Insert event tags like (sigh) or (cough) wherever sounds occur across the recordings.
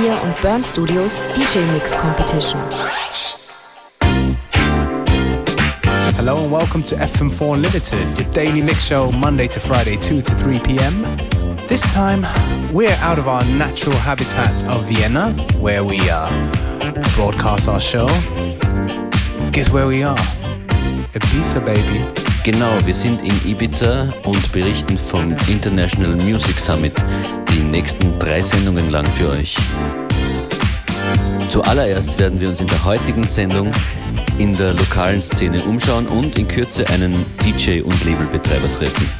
FM4 und Burn Studios DJ Mix Competition. Hello and welcome to FM4 Unlimited, the daily mix show Monday to Friday, 2 to 3 p.m. This time, we're out of our natural habitat of Vienna, where we uh, broadcast our show. Guess where we are? Ibiza, baby. Genau, wir sind in Ibiza und berichten vom International Music Summit die nächsten drei Sendungen lang für euch. Zuallererst werden wir uns in der heutigen Sendung in der lokalen Szene umschauen und in Kürze einen DJ und Labelbetreiber treffen.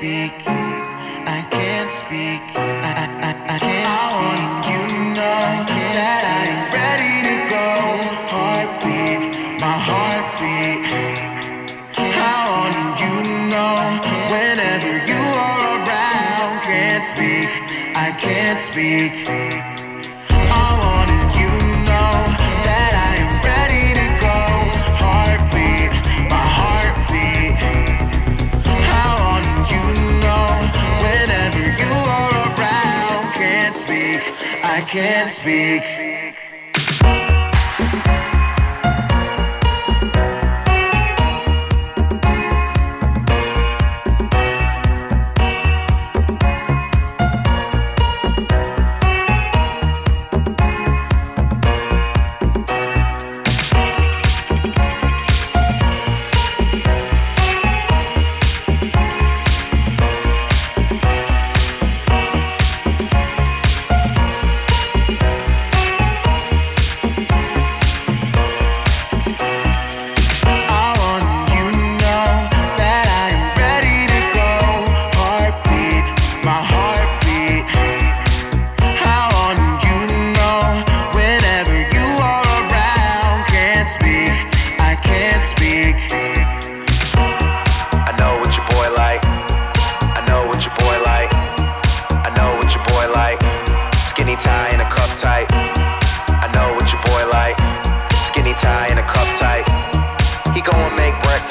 Speak, I can't speak, I I, I can't speak. Can't speak.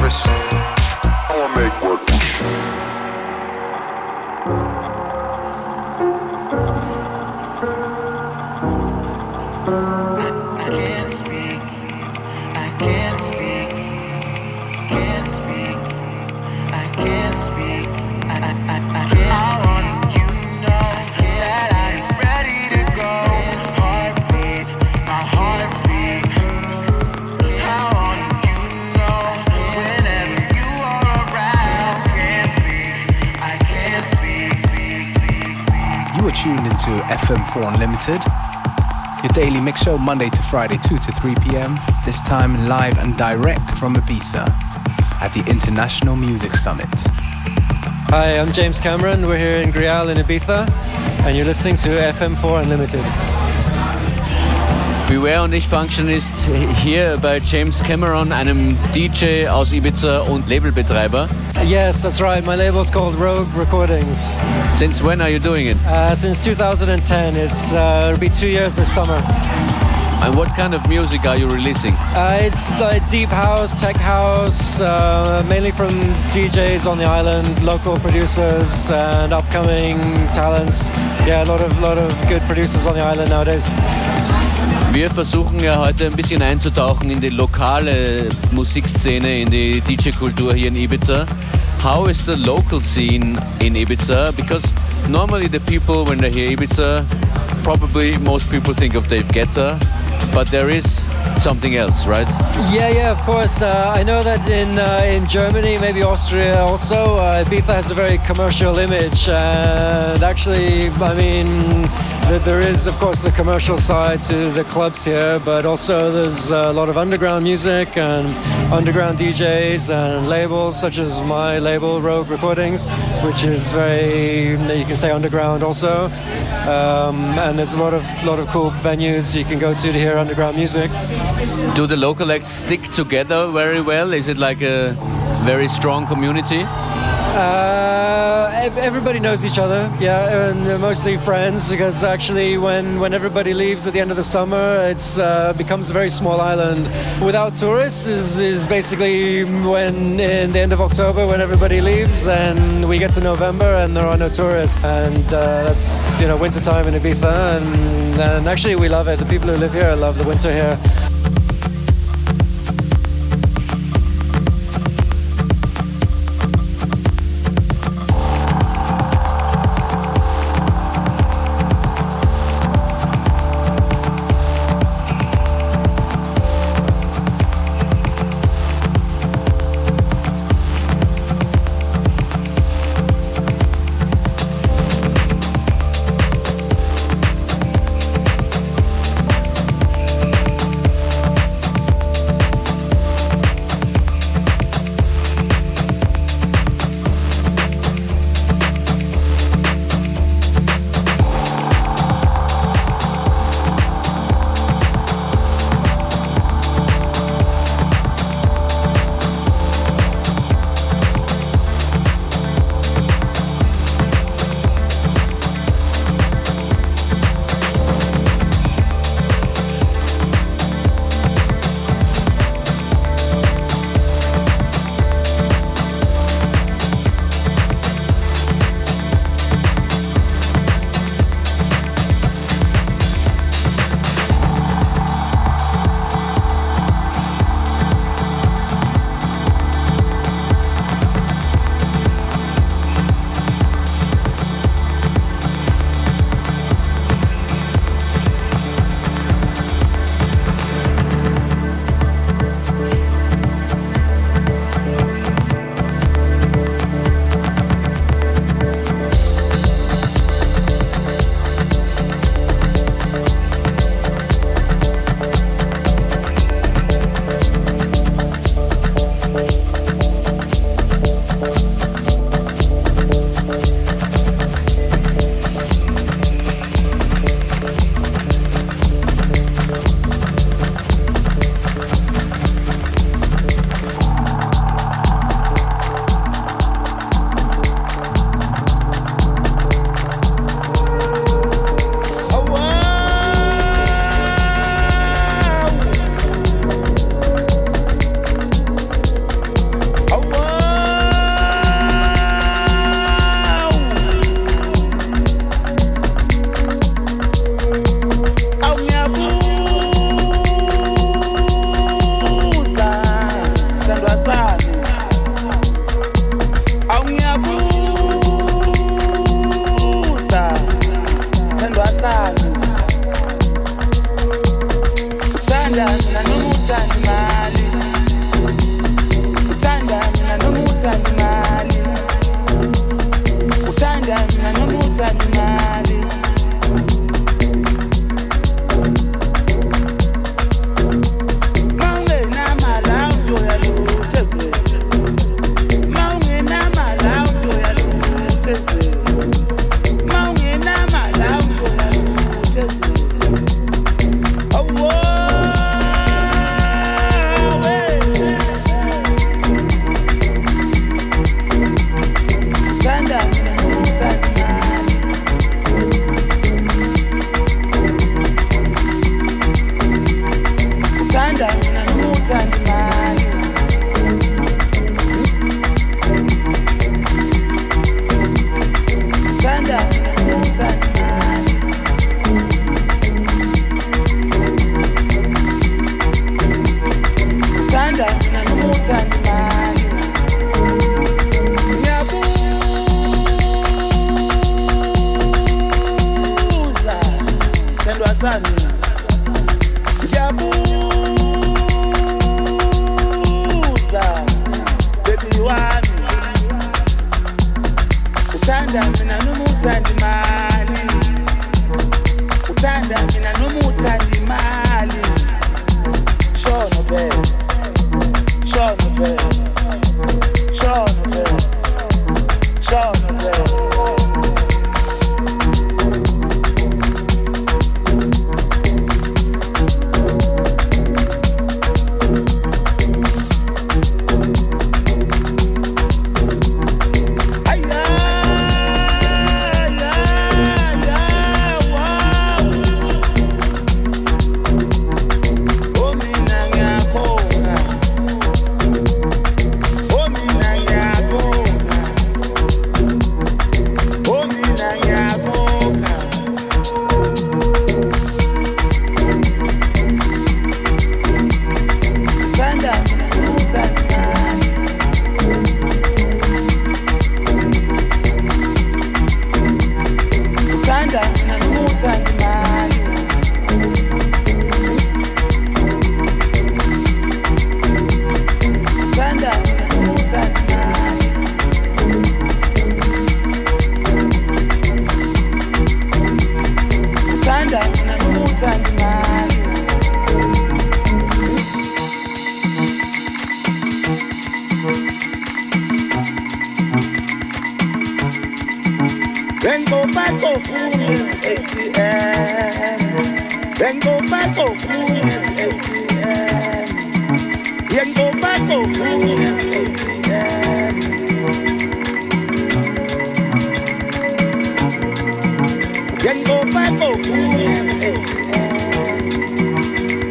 Paris. FM4 Unlimited. Your daily mix show Monday to Friday, 2 to 3 p.m. This time live and direct from Ibiza at the International Music Summit. Hi, I'm James Cameron. We're here in Grial in Ibiza, and you're listening to FM4 Unlimited. Beware und ich Functionist hier bei James Cameron, einem DJ aus Ibiza und Labelbetreiber. Yes, that's right. My label's called Rogue Recordings. Since when are you doing it? Uh, since 2010. It's uh, it'll be two years this summer. And what kind of music are you releasing? Uh, it's like deep house, tech house, uh, mainly from DJs on the island, local producers, and upcoming talents. Yeah, a lot of lot of good producers on the island nowadays. Wir versuchen ja heute ein bisschen einzutauchen in die lokale Musikszene, in die DJ-Kultur hier in Ibiza. How is the local scene in Ibiza? Because normally the people, when they hear Ibiza, probably most people think of Dave Guetta, but there is something else, right? Yeah, yeah, of course. Uh, I know that in uh, in Germany, maybe Austria also, uh, Ibiza has a very commercial image, and actually, I mean there is, of course, the commercial side to the clubs here, but also there's a lot of underground music and underground DJs and labels, such as my label, Rogue Recordings, which is very, you can say, underground also. Um, and there's a lot of lot of cool venues you can go to to hear underground music. Do the local acts stick together very well? Is it like a very strong community? Uh, everybody knows each other, yeah, and mostly friends because actually, when, when everybody leaves at the end of the summer, it's uh, becomes a very small island. Without tourists is, is basically when in the end of October when everybody leaves, and we get to November and there are no tourists, and uh, that's you know winter time in Ibiza, and, and actually we love it. The people who live here love the winter here.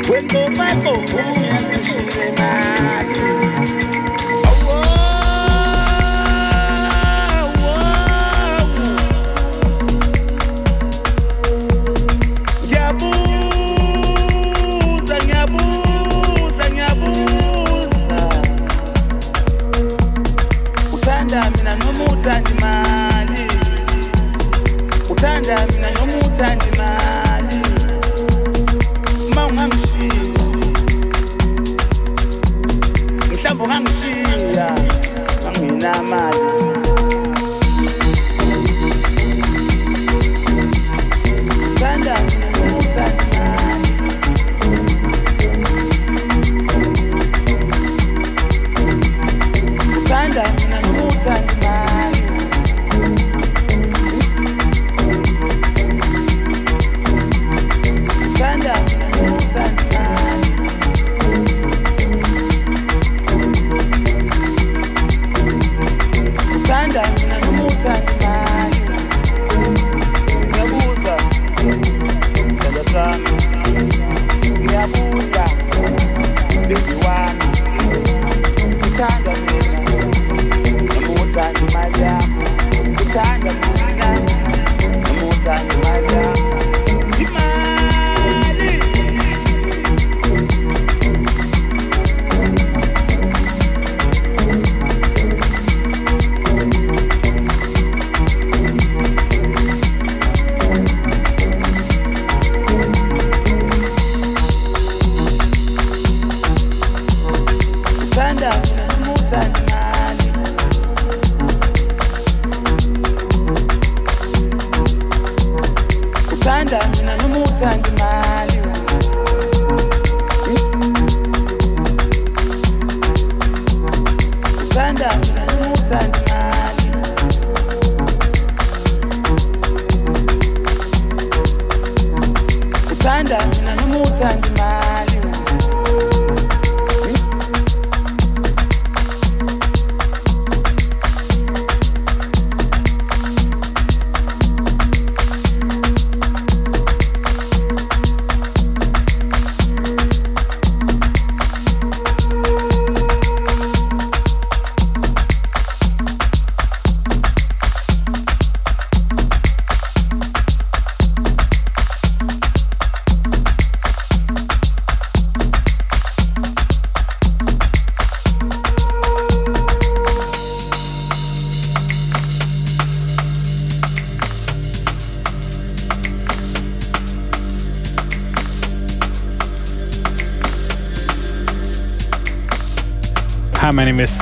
Cuento, cuento, cuento.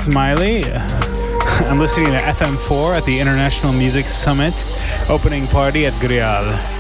Smiley. (laughs) I'm listening to FM4 at the International Music Summit opening party at Grial.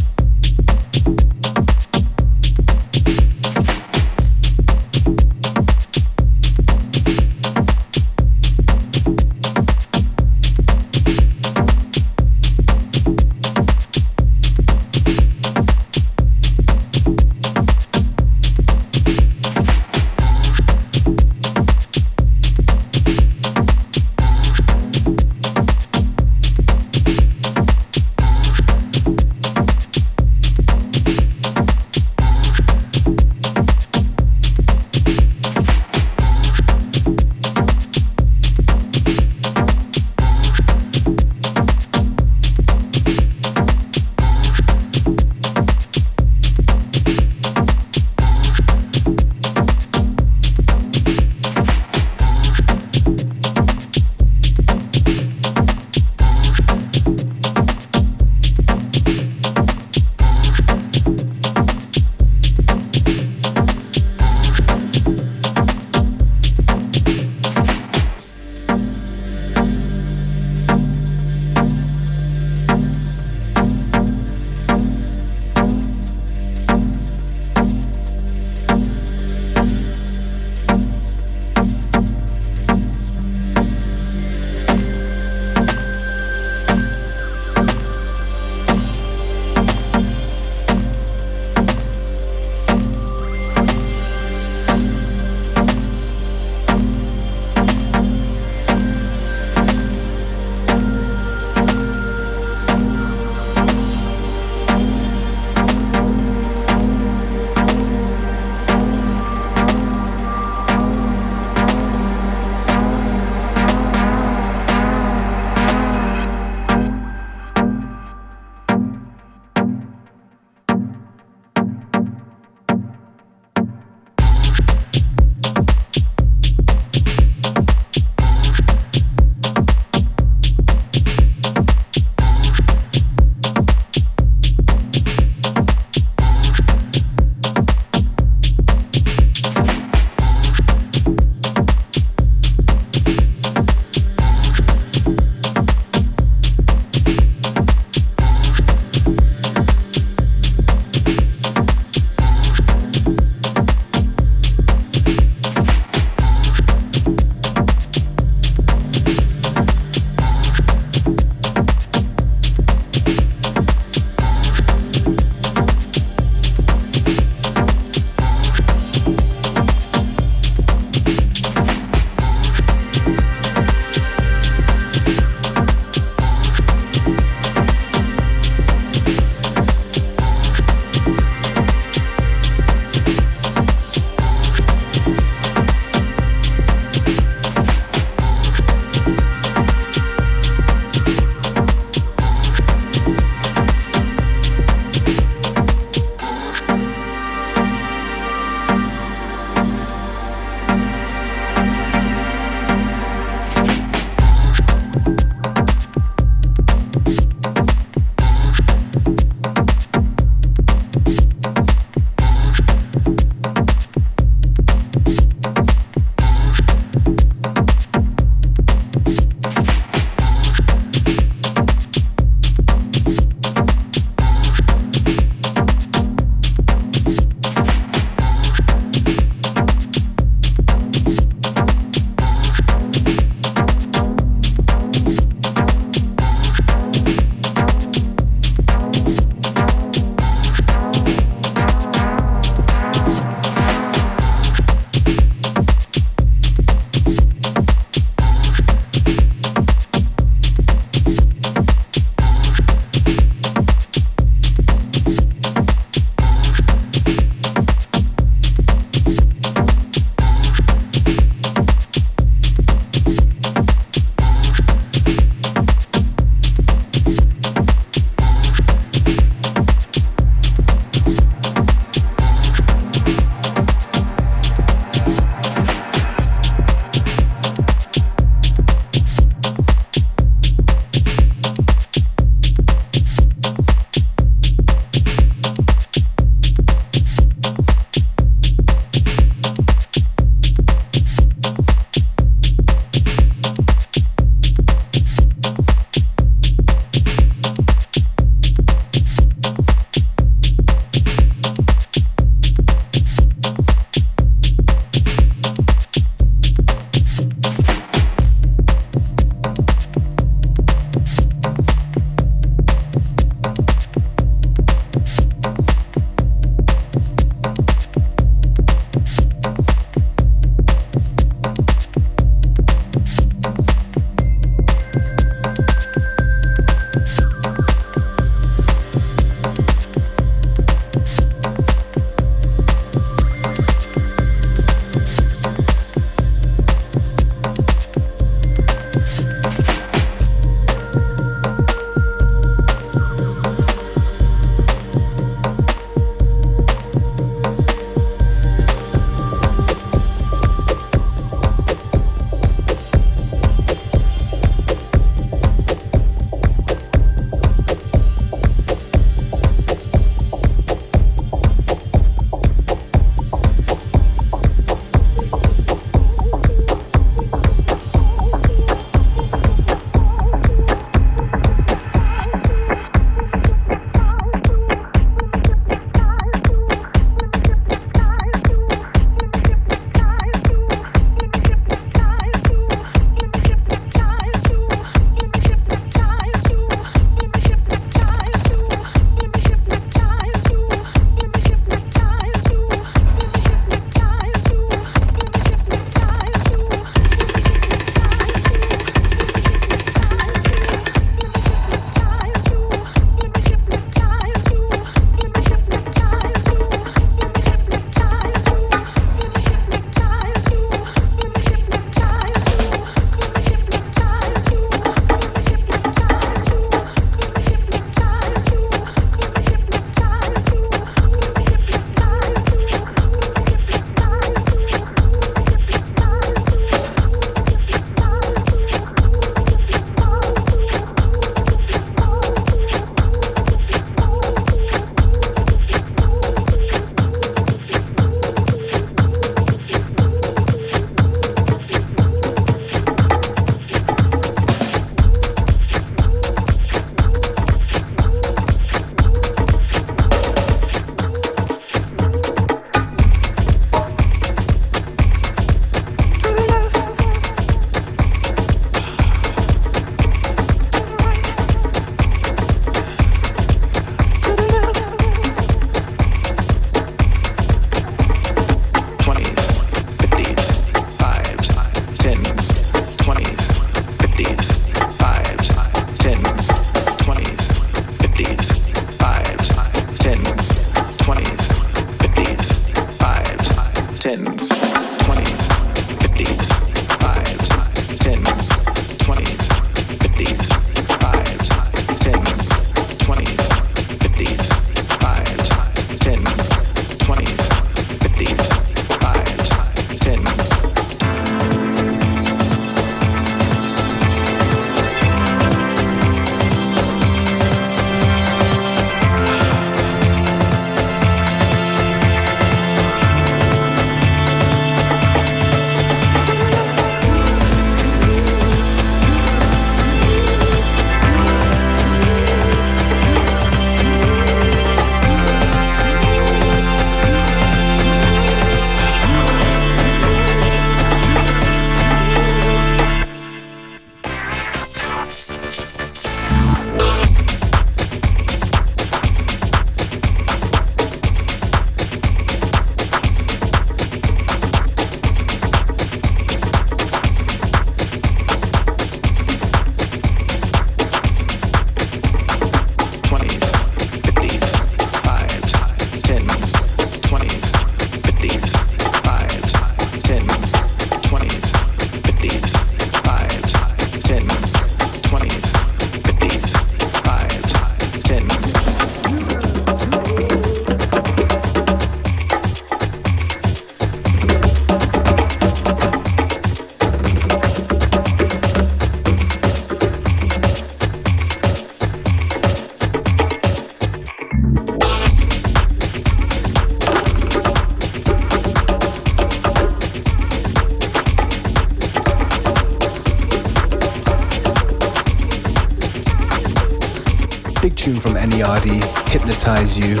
Hypnotize You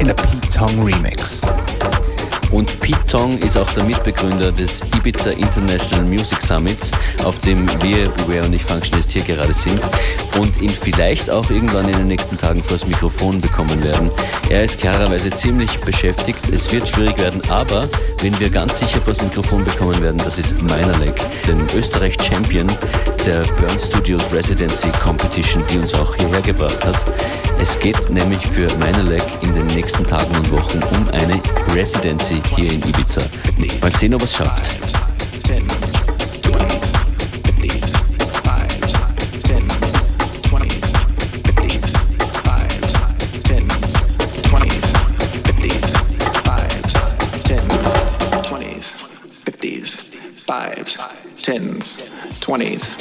in a Pete Tong remix. Und Pete Tong ist auch der Mitbegründer des Ibiza International Music Summits, auf dem wir, Beware und ich Functionist hier gerade sind und ihn vielleicht auch irgendwann in den nächsten Tagen vors Mikrofon bekommen werden. Er ist klarerweise ziemlich beschäftigt, es wird schwierig werden, aber wenn wir ganz sicher vors Mikrofon bekommen werden, das ist Meinerleck, den Österreich-Champion der Burn Studios Residency Competition, die uns auch hierher gebracht hat. Es geht nämlich für Meinerleck in den nächsten Tagen und Wochen um eine Residency hier in Ibiza. Mal sehen, ob es schafft. fives, tens, twenties,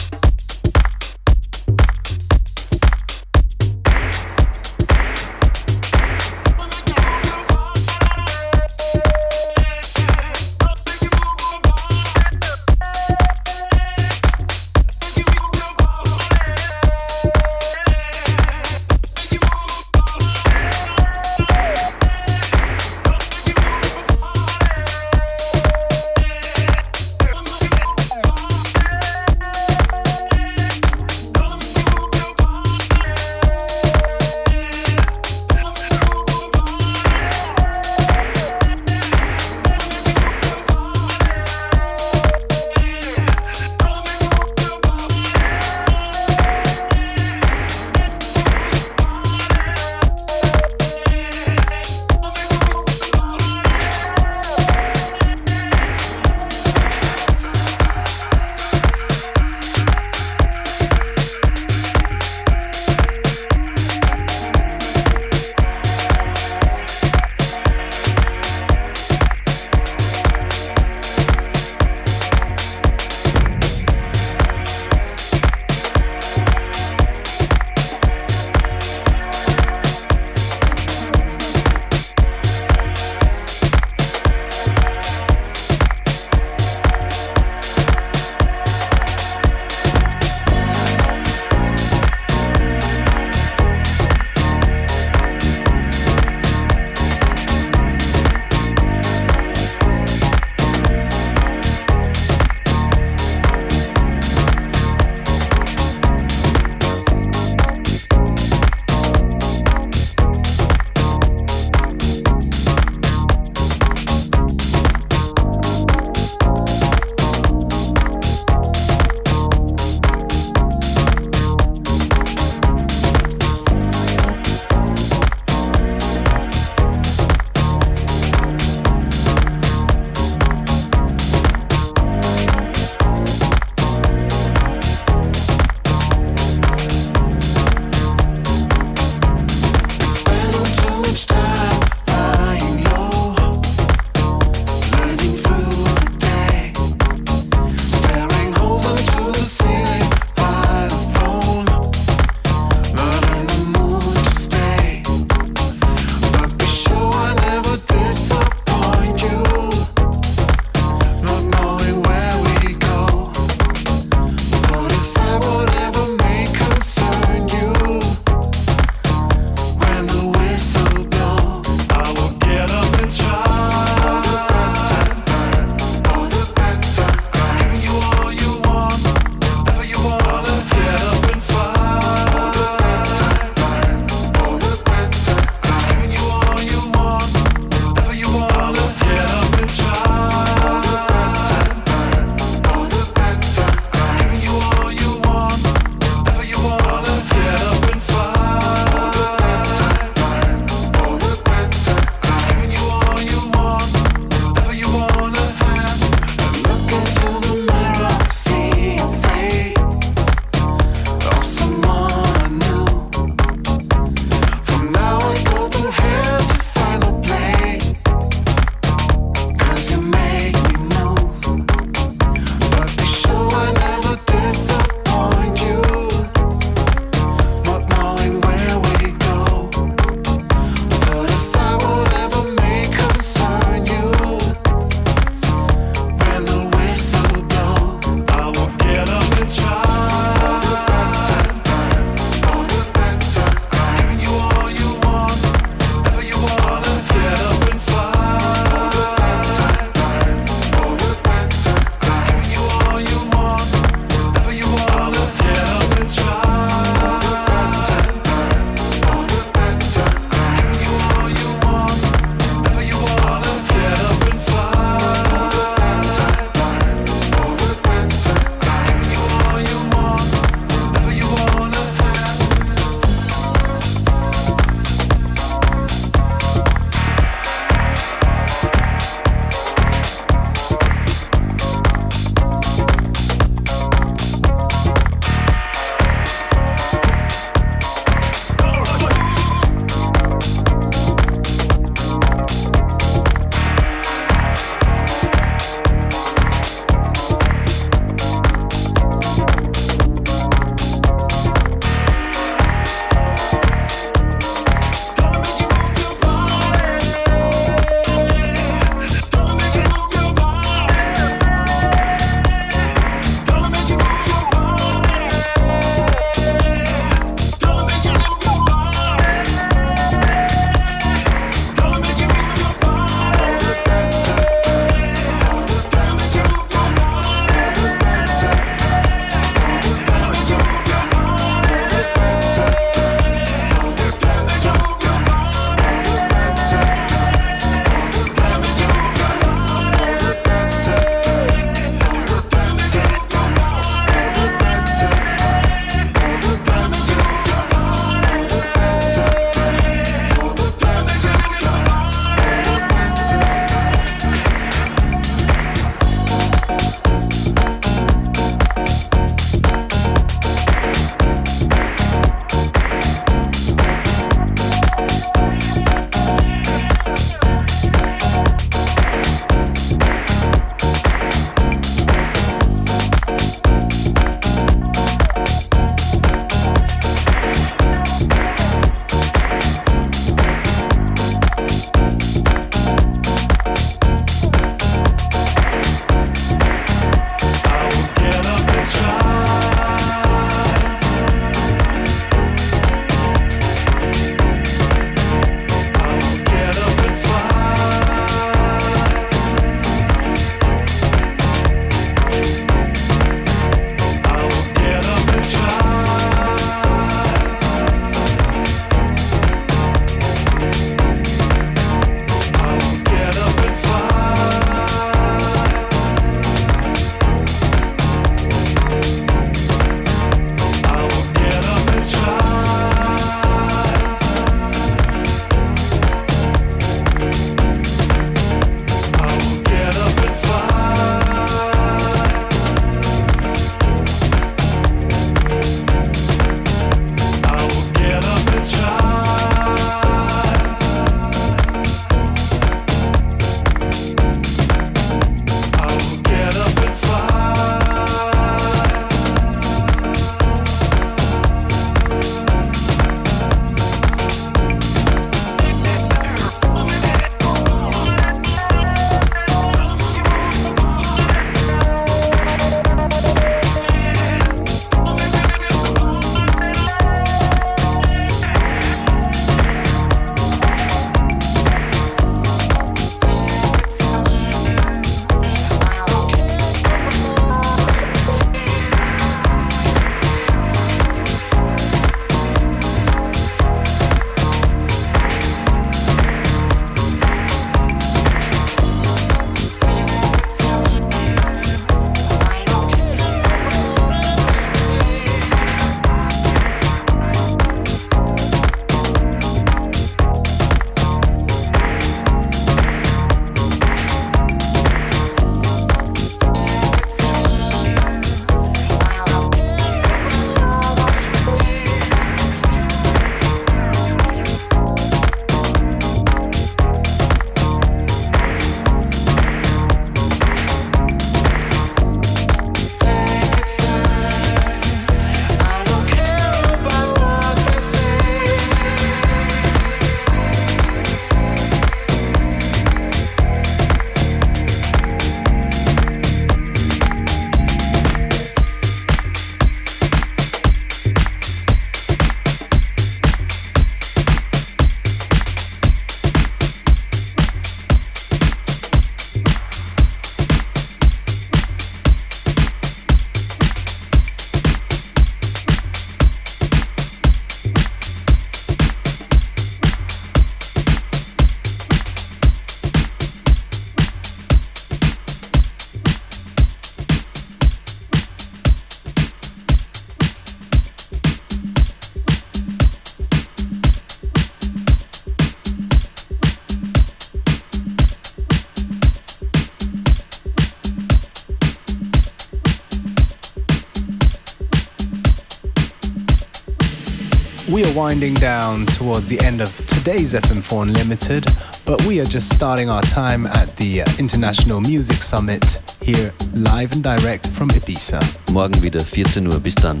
winding down towards the end of today's FM4 Unlimited, but we are just starting our time at the International Music Summit here live and direct from Ibiza. Morgen wieder 14 Uhr. Bis dann.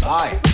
Bye.